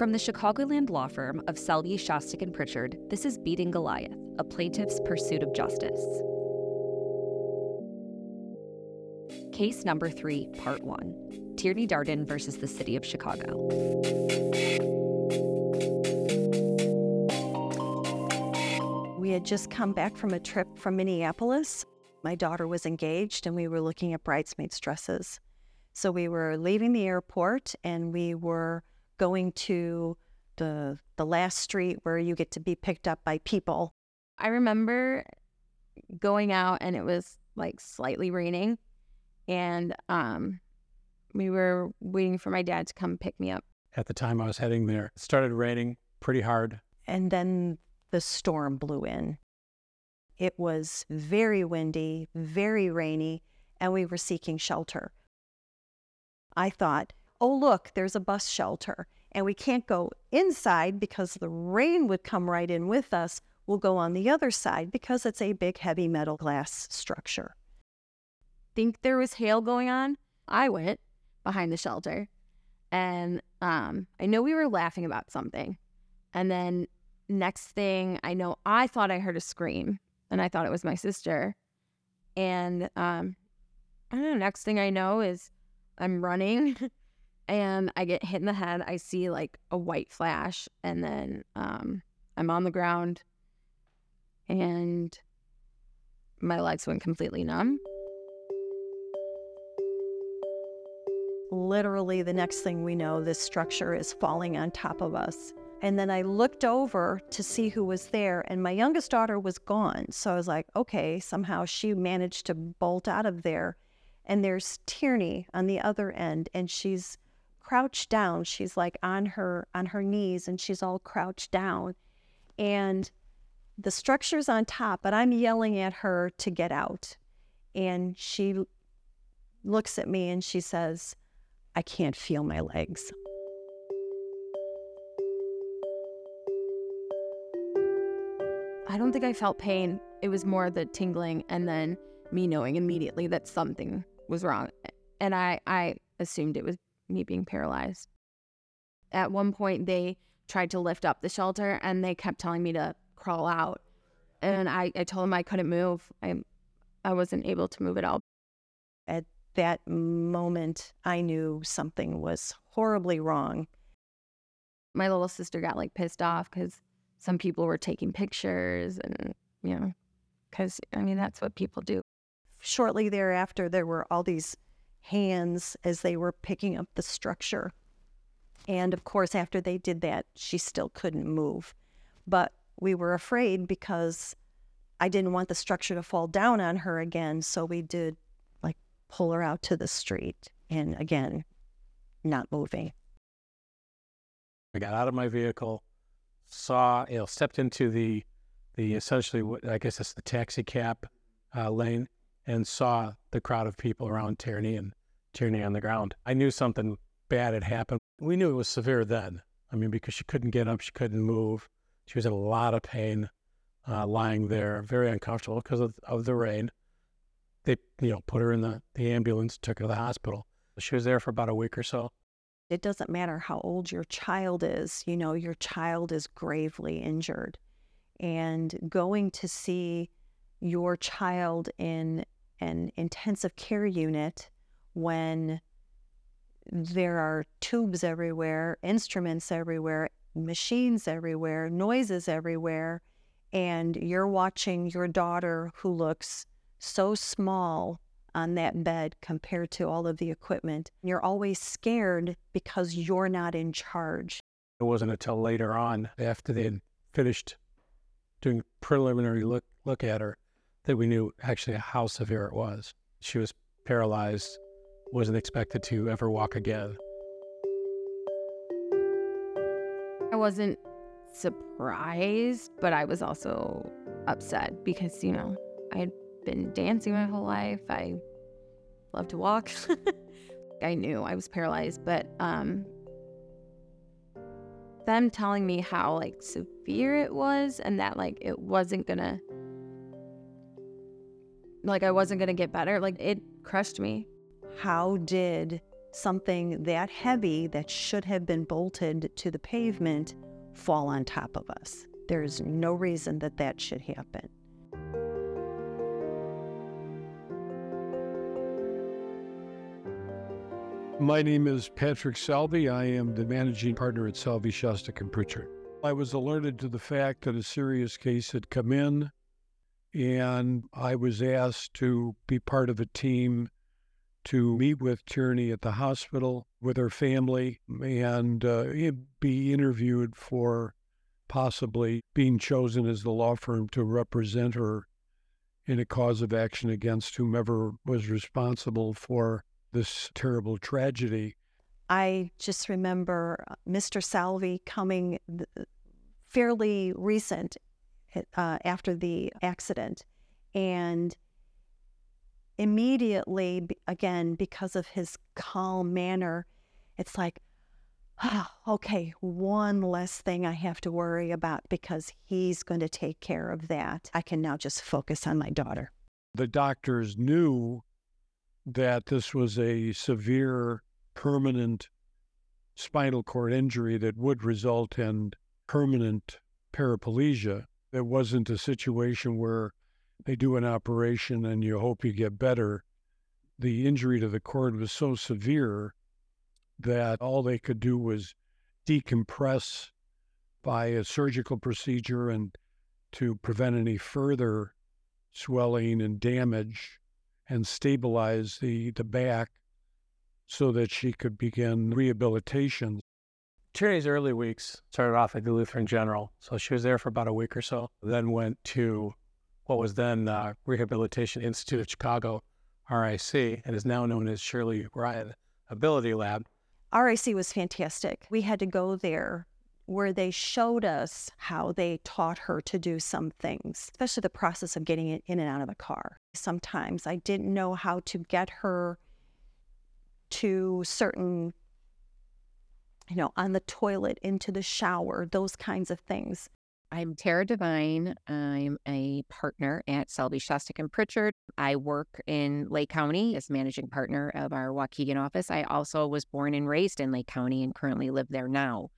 From the Chicagoland law firm of Salvi, Schostok, and Pritchard, this is Beating Goliath, a plaintiff's pursuit of justice. Case number three, part one Tierney Darden versus the City of Chicago. We had just come back from a trip from Minneapolis. My daughter was engaged, and we were looking at bridesmaids' dresses. So we were leaving the airport and we were going to the the last street where you get to be picked up by people. I remember going out and it was like slightly raining and um we were waiting for my dad to come pick me up. At the time I was heading there, it started raining pretty hard. And then the storm blew in. It was very windy, very rainy, and we were seeking shelter. I thought, oh, look, there's a bus shelter, and we can't go inside because the rain would come right in with us. We'll go on the other side because it's a big, heavy metal glass structure. Think there was hail going on? I went behind the shelter, and um, I know we were laughing about something. And then next thing I know, I thought I heard a scream, and I thought it was my sister. And um, I don't know. Next thing I know is I'm running and I get hit in the head. I see like a white flash and then um, I'm on the ground and my legs went completely numb. Literally, the next thing we know, this structure is falling on top of us. And then I looked over to see who was there, and my youngest daughter was gone. So I was like, okay, somehow she managed to bolt out of there and there's Tierney on the other end and she's crouched down she's like on her on her knees and she's all crouched down and the structure's on top but I'm yelling at her to get out and she looks at me and she says I can't feel my legs I don't think I felt pain. It was more the tingling and then me knowing immediately that something was wrong. And I, I assumed it was me being paralyzed. At one point, they tried to lift up the shelter and they kept telling me to crawl out. And I, I told them I couldn't move. I, I wasn't able to move at all. At that moment, I knew something was horribly wrong. My little sister got like pissed off because some people were taking pictures and, you know, because I mean, that's what people do shortly thereafter, there were all these hands as they were picking up the structure. And of course, after they did that, she still couldn't move. But we were afraid because I didn't want the structure to fall down on her again. So we did like pull her out to the street and again, not moving. I got out of my vehicle, saw, you know, stepped into the, the essentially, what I guess it's the taxi cab uh, lane and saw the crowd of people around Tierney and Tierney on the ground. I knew something bad had happened. We knew it was severe then. I mean, because she couldn't get up, she couldn't move. She was in a lot of pain, uh, lying there, very uncomfortable because of, of the rain. They, you know, put her in the, the ambulance, took her to the hospital. She was there for about a week or so. It doesn't matter how old your child is, you know, your child is gravely injured. And going to see your child in an intensive care unit when there are tubes everywhere, instruments everywhere, machines everywhere, noises everywhere, and you're watching your daughter who looks so small on that bed compared to all of the equipment. You're always scared because you're not in charge. It wasn't until later on, after they had finished doing preliminary look look at her, that we knew actually how severe it was. She was paralyzed, wasn't expected to ever walk again. I wasn't surprised, but I was also upset because, you know, I had been dancing my whole life. I love to walk. I knew I was paralyzed, but um them telling me how like severe it was and that like it wasn't gonna like I wasn't going to get better. Like it crushed me. How did something that heavy that should have been bolted to the pavement fall on top of us. There's no reason that that should happen. My name is Patrick Salvi. I am the managing partner at Salvi Schostok and Pritchard. I was alerted to the fact that a serious case had come in, and I was asked to be part of a team to meet with Tierney at the hospital with her family and uh, be interviewed for possibly being chosen as the law firm to represent her in a cause of action against whomever was responsible for this terrible tragedy. I just remember uh, Mr. Salvi coming fairly recent uh, after the accident. And immediately again because of his calm manner it's like oh, okay one less thing i have to worry about because he's going to take care of that. I can now just focus on my daughter. The doctors knew that this was a severe permanent spinal cord injury that would result in permanent paraplegia it wasn't a situation where they do an operation and you hope you get better. The injury to the cord was so severe that all they could do was decompress by a surgical procedure and to prevent any further swelling and damage and stabilize the, the back so that she could begin rehabilitation. Tierney's early weeks started off at the Lutheran General. So she was there for about a week or so, then went to what was then Rehabilitation Institute of Chicago, RIC, and is now known as Shirley Ryan Ability Lab. RIC was fantastic. We had to go there where they showed us how they taught her to do some things, especially the process of getting it in and out of the car. Sometimes I didn't know how to get her to certain, you know, on the toilet, into the shower, those kinds of things. I'm Tara Devine. I'm a partner at Salvi Schostok and Pritchard. I work in Lake County as managing partner of our Waukegan office. I also was born and raised in Lake County and currently live there now.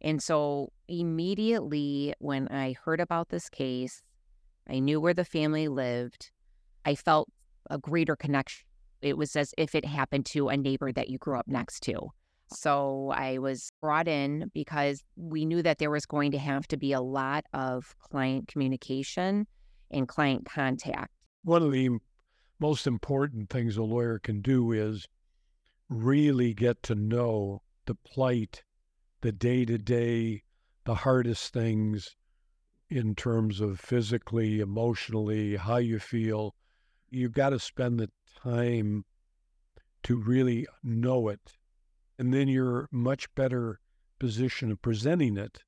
And so immediately when I heard about this case, I knew where the family lived. I felt a greater connection. It was as if it happened to a neighbor that you grew up next to. So I was brought in because we knew that there was going to have to be a lot of client communication and client contact. One of the most important things a lawyer can do is really get to know the plight, the day to day, the hardest things in terms of physically, emotionally, how you feel. You've got to spend the time to really know it and then you're much better position of presenting it.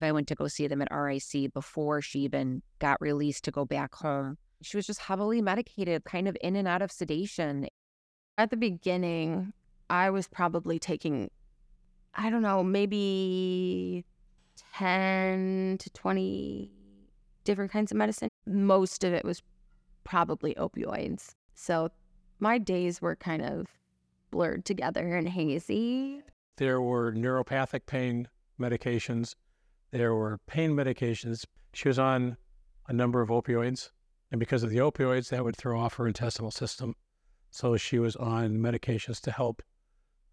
I went to go see them at RIC before she even got released to go back home. She was just heavily medicated, kind of in and out of sedation. At the beginning, I was probably taking, I don't know, maybe 10 to 20 different kinds of medicine. Most of it was probably opioids. So my days were kind of blurred together and hazy. There were neuropathic pain medications. There were pain medications. She was on a number of opioids. And because of the opioids, that would throw off her intestinal system. So she was on medications to help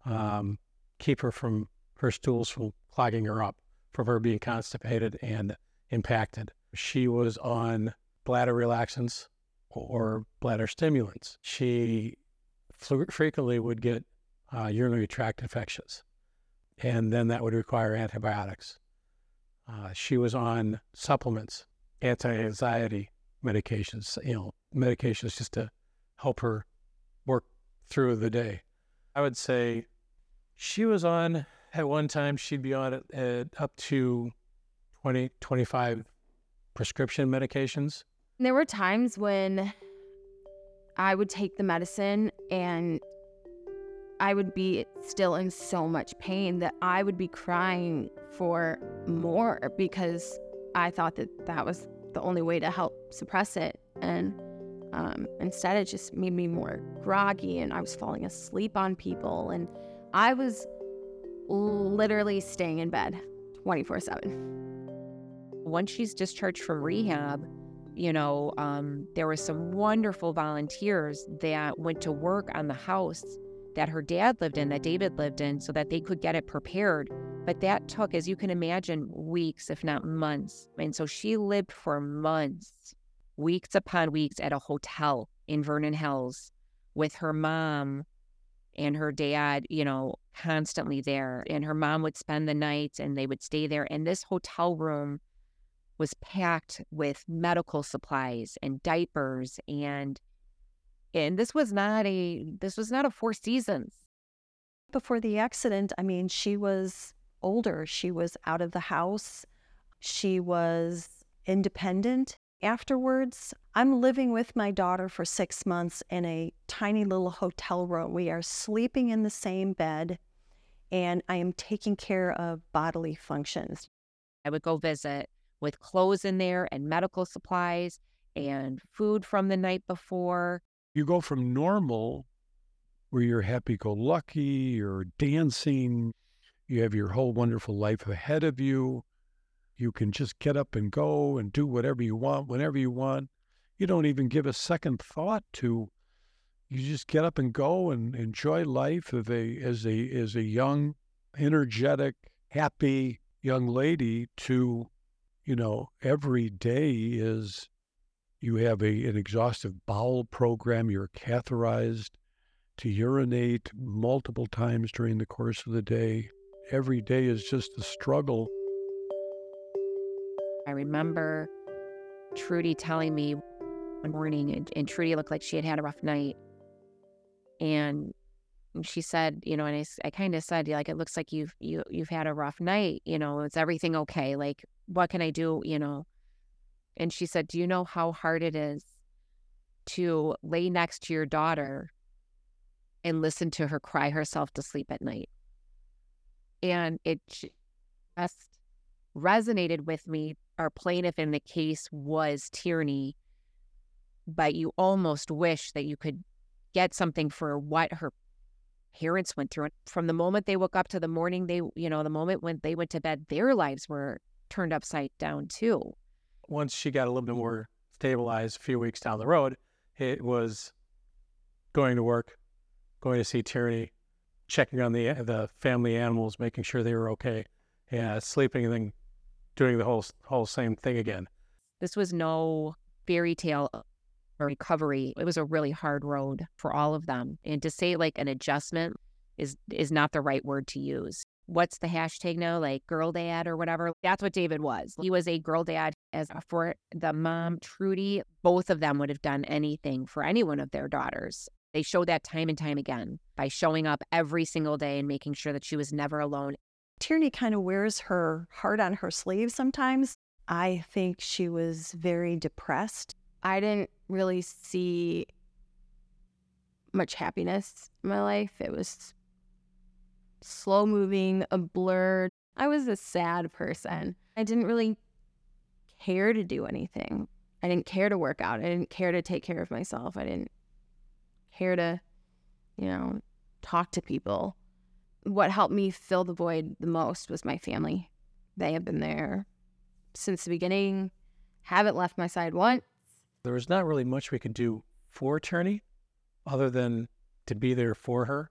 um, keep her from her stools from clogging her up, from her being constipated and impacted. She was on bladder relaxants or bladder stimulants. She frequently would get uh, urinary tract infections, and then that would require antibiotics. Uh, she was on supplements, anti-anxiety medications, you know, medications just to help her work through the day. I would say she was on at one time, she'd be on at, at up to 20, 25 prescription medications. There were times when I would take the medicine and I would be still in so much pain that I would be crying for more because I thought that that was the only way to help suppress it. And um, instead, it just made me more groggy and I was falling asleep on people. And I was literally staying in bed 24 7. Once she's discharged from rehab, you know, um, there were some wonderful volunteers that went to work on the house that her dad lived in, that David lived in, so that they could get it prepared. But that took, as you can imagine, weeks, if not months. And so she lived for months, weeks upon weeks at a hotel in Vernon Hills with her mom and her dad, you know, constantly there. And her mom would spend the nights and they would stay there. And this hotel room was packed with medical supplies and diapers and and this was not a this was not a four seasons. Before the accident i mean she was older. She was out of the house. She was independent afterwards. I'm living with my daughter for 6 months in a tiny little hotel room. We are sleeping in the same bed and i am taking care of bodily functions. I would go visit with clothes in there and medical supplies and food from the night before. You go from normal, where you're happy go lucky, you're dancing, you have your whole wonderful life ahead of you. You can just get up and go and do whatever you want, whenever you want. You don't even give a second thought to. You just get up and go and enjoy life as a as a as a young, energetic, happy young lady to you know, every day is you have a, an exhaustive bowel program, you're catheterized to urinate multiple times during the course of the day. Every day is just a struggle. I remember Trudy telling me one morning, and, and Trudy looked like she had had a rough night. And she said, you know, and I, I kind of said, like, it looks like you've you you've had a rough night. You know, is everything okay? Like, what can I do? You know, and she said, do you know how hard it is to lay next to your daughter and listen to her cry herself to sleep at night? And it just resonated with me. Our plaintiff in the case was Tierney, but you almost wish that you could get something for what her parents went through. And from the moment they woke up to the morning they, you know, the moment when they went to bed, their lives were turned upside down too. Once she got a little bit mm-hmm. more stabilized a few weeks down the road, it was going to work, going to see Tierney checking on the the family animals, making sure they were okay, yeah, sleeping, and then doing the whole whole same thing again. This was no fairy tale recovery. It was a really hard road for all of them. And to say like an adjustment is is not the right word to use. What's the hashtag now? Like girl dad or whatever. That's what David was. He was a girl dad as for the mom, Trudy, both of them would have done anything for any one of their daughters. They showed that time and time again by showing up every single day and making sure that she was never alone. Tierney kind of wears her heart on her sleeve sometimes. I think she was very depressed I didn't really see much happiness in my life. It was slow moving, a blur. I was a sad person. I didn't really care to do anything. I didn't care to work out. I didn't care to take care of myself. I didn't care to, you know, talk to people. What helped me fill the void the most was my family. They have been there since the beginning, haven't left my side once there was not really much we could do for Tierney other than to be there for her.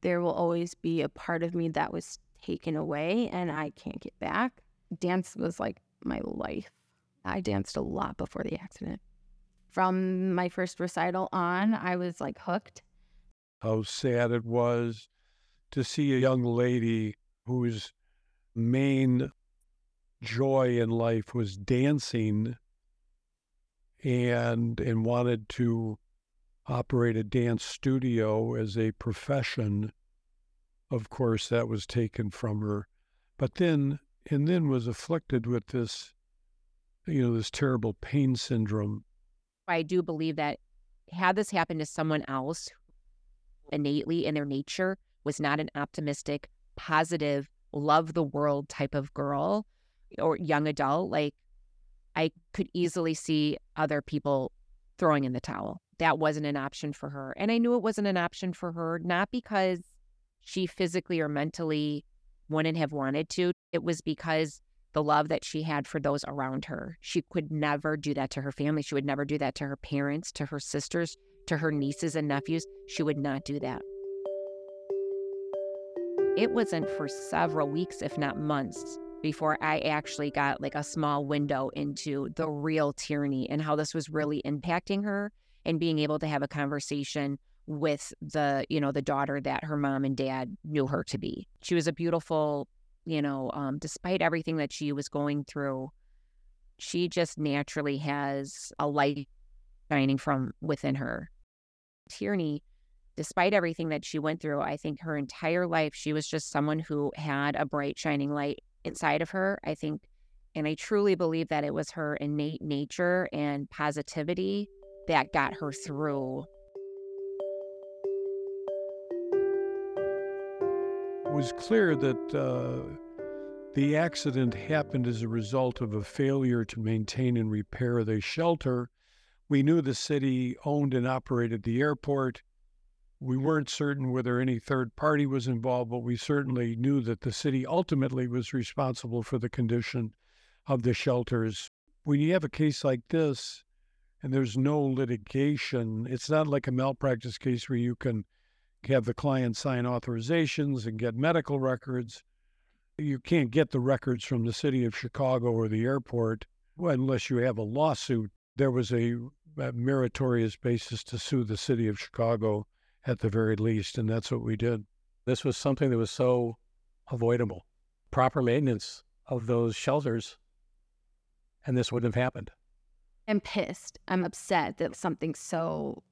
There will always be a part of me that was taken away and I can't get back. Dance was like my life. I danced a lot before the accident. From my first recital on, I was like hooked. How sad it was to see a young lady whose main joy in life was dancing and and wanted to operate a dance studio as a profession. Of course, that was taken from her, but then and then was afflicted with this, you know, this terrible pain syndrome. I do believe that had this happened to someone else, innately in their nature was not an optimistic, positive, love the world type of girl or young adult, like I could easily see other people throwing in the towel. That wasn't an option for her. And I knew it wasn't an option for her, not because she physically or mentally wouldn't have wanted to. It was because the love that she had for those around her. She could never do that to her family. She would never do that to her parents, to her sisters, to her nieces and nephews. She would not do that. It wasn't for several weeks, if not months, before I actually got like a small window into the real Tierney and how this was really impacting her and being able to have a conversation with the, you know, the daughter that her mom and dad knew her to be. She was a beautiful, you know, um, despite everything that she was going through, she just naturally has a light shining from within her. Tierney, despite everything that she went through, I think her entire life, she was just someone who had a bright, shining light inside of her. I think, and I truly believe that it was her innate nature and positivity that got her through. It was clear that uh, the accident happened as a result of a failure to maintain and repair the shelter. We knew the city owned and operated the airport. We weren't certain whether any third party was involved, but we certainly knew that the city ultimately was responsible for the condition of the shelters. When you have a case like this and there's no litigation, it's not like a malpractice case where you can have the client sign authorizations and get medical records. You can't get the records from the city of Chicago or the airport unless you have a lawsuit. There was a, a meritorious basis to sue the city of Chicago at the very least. And that's what we did. This was something that was so avoidable. Proper maintenance of those shelters, and this wouldn't have happened. I'm pissed. I'm upset that something so,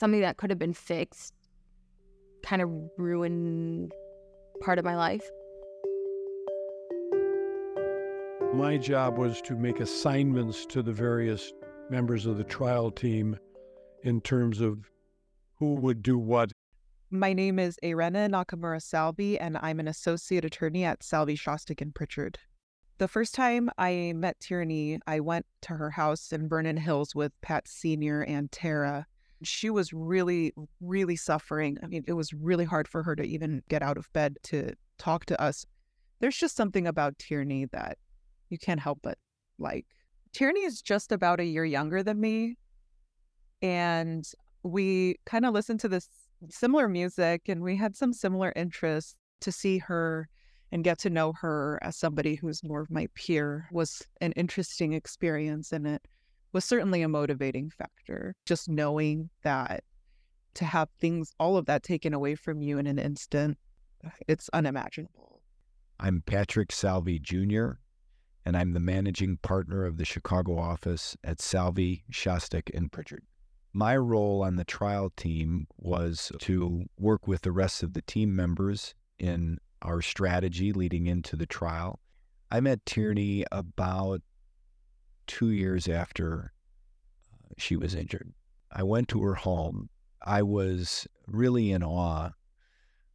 something that could have been fixed kind of ruined part of my life. My job was to make assignments to the various members of the trial team in terms of who would do what. My name is Irena Nakamura Salvi, and I'm an associate attorney at Salvi Schostok and Pritchard. The first time I met Tierney, I went to her house in Vernon Hills with Pat Sr. and Tara. She was really, really suffering. I mean, it was really hard for her to even get out of bed to talk to us. There's just something about Tierney that you can't help but like. Tierney is just about a year younger than me. And we kind of listened to this similar music and we had some similar interests to see her and get to know her as somebody who's more of my peer was an interesting experience and it was certainly a motivating factor just knowing that to have things all of that taken away from you in an instant it's unimaginable. I'm patrick salvi jr and i'm the managing partner of the chicago office at salvi schostok and pritchard my role on the trial team was to work with the rest of the team members in our strategy leading into the trial. I met Tierney about two years after uh, she was injured. I went to her home. I was really in awe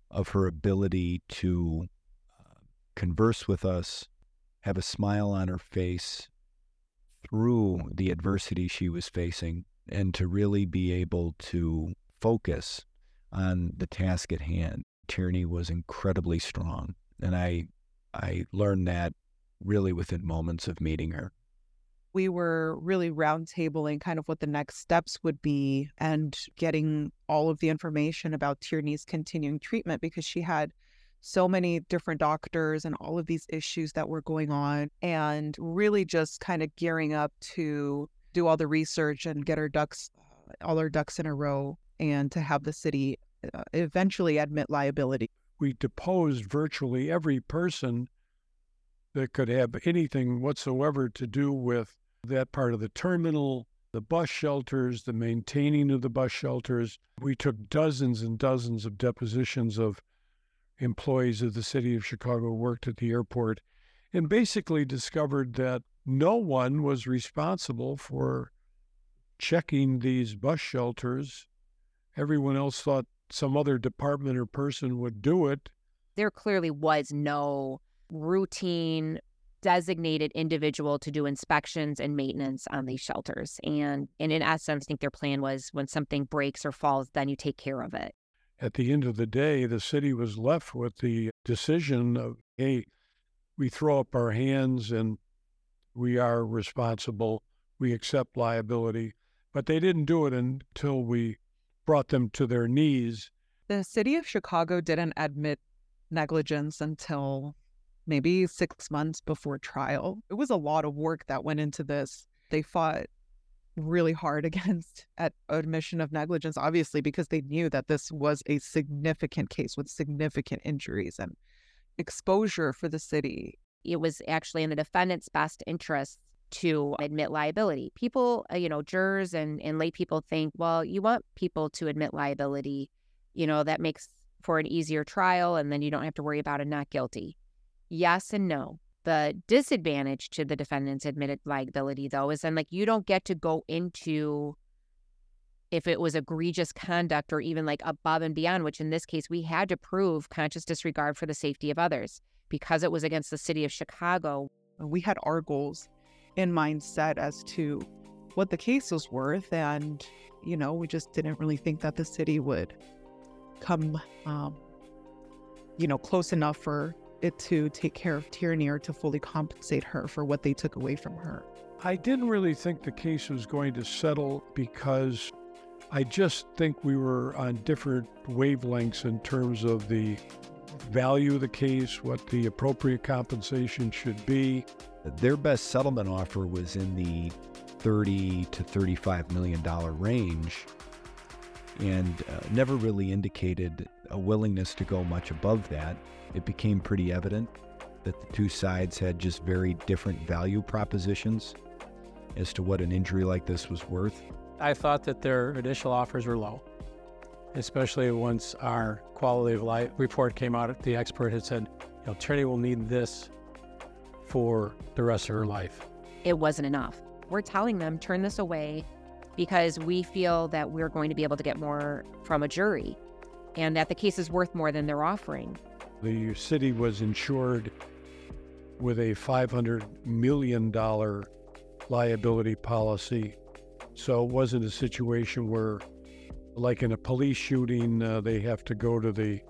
of her ability to uh, converse with us, have a smile on her face through the adversity she was facing, and to really be able to focus on the task at hand. Tierney was incredibly strong, and I I learned that really within moments of meeting her. We were really roundtabling kind of what the next steps would be and getting all of the information about Tierney's continuing treatment because she had so many different doctors and all of these issues that were going on and really just kind of gearing up to do all the research and get our ducks, all our ducks in a row, and to have the city uh, eventually admit liability. We deposed virtually every person that could have anything whatsoever to do with that part of the terminal, the bus shelters, the maintaining of the bus shelters. We took dozens and dozens of depositions of employees of the city of Chicago worked at the airport and basically discovered that no one was responsible for checking these bus shelters. Everyone else thought some other department or person would do it. There clearly was no routine designated individual to do inspections and maintenance on these shelters. And, and in essence, I think their plan was when something breaks or falls, then you take care of it. at the end of the day, the city was left with the decision of, hey, we throw up our hands and we are responsible, we accept liability. But they didn't do it until we brought them to their knees. The city of Chicago didn't admit negligence until maybe six months before trial. It was a lot of work that went into this. They fought really hard against at admission of negligence, obviously, because they knew that this was a significant case with significant injuries and exposure for the city. It was actually in the defendant's best interest to admit liability. People, uh, you know, jurors and, and lay people think, well, you want people to admit liability. You know, that makes for an easier trial and then you don't have to worry about a not guilty. Yes and no. The disadvantage to the defendant's admitted liability, though, is then like you don't get to go into if it was egregious conduct or even like above and beyond, which in this case we had to prove conscious disregard for the safety of others because it was against the city of Chicago. We had our goals in mind set as to what the case was worth, and you know, we just didn't really think that the city would come, um, you know, close enough for it to take care of Tierney or to fully compensate her for what they took away from her. I didn't really think the case was going to settle because I just think we were on different wavelengths in terms of the value of the case, what the appropriate compensation should be. Their best settlement offer was in the 30 to 35 million dollar range and uh, never really indicated a willingness to go much above that it became pretty evident that the two sides had just very different value propositions as to what an injury like this was worth. I thought that their initial offers were low, especially once our quality of life report came out. The expert had said, you know, Tierney will need this for the rest of her life. It wasn't enough. We're telling them, turn this away because we feel that we're going to be able to get more from a jury and that the case is worth more than they're offering. The city was insured with a $500 million liability policy. So it wasn't a situation where, like in a police shooting, uh, they have to go to the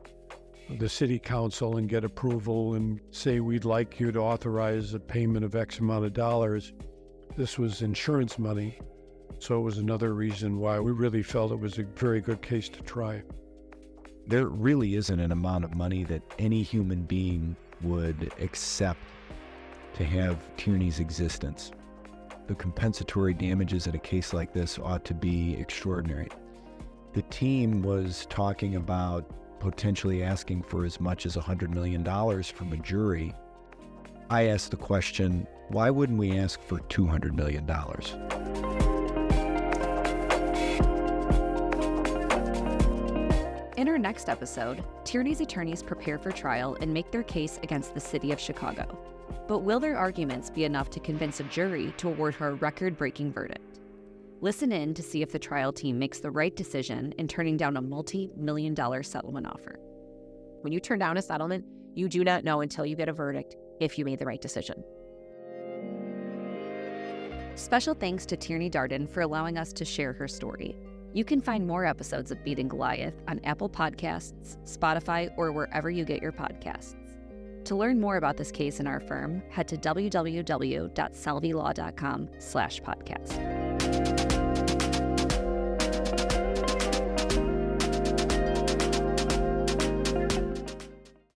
the city council and get approval and say we'd like you to authorize a payment of X amount of dollars. This was insurance money, so it was another reason why we really felt it was a very good case to try there really isn't an amount of money that any human being would accept to have Tierney's existence. The compensatory damages in a case like this ought to be extraordinary. The team was talking about potentially asking for as much as $100 million from a jury. I asked the question why wouldn't we ask for $200 million? In our next episode, Tierney's attorneys prepare for trial and make their case against the city of Chicago. But will their arguments be enough to convince a jury to award her a record breaking verdict? Listen in to see if the trial team makes the right decision in turning down a multi million dollar settlement offer. When you turn down a settlement, you do not know until you get a verdict if you made the right decision. Special thanks to Tierney Darden for allowing us to share her story. You can find more episodes of Beating Goliath on Apple Podcasts, Spotify, or wherever you get your podcasts. To learn more about this case in our firm, head to www.salvilaw.com slash podcast.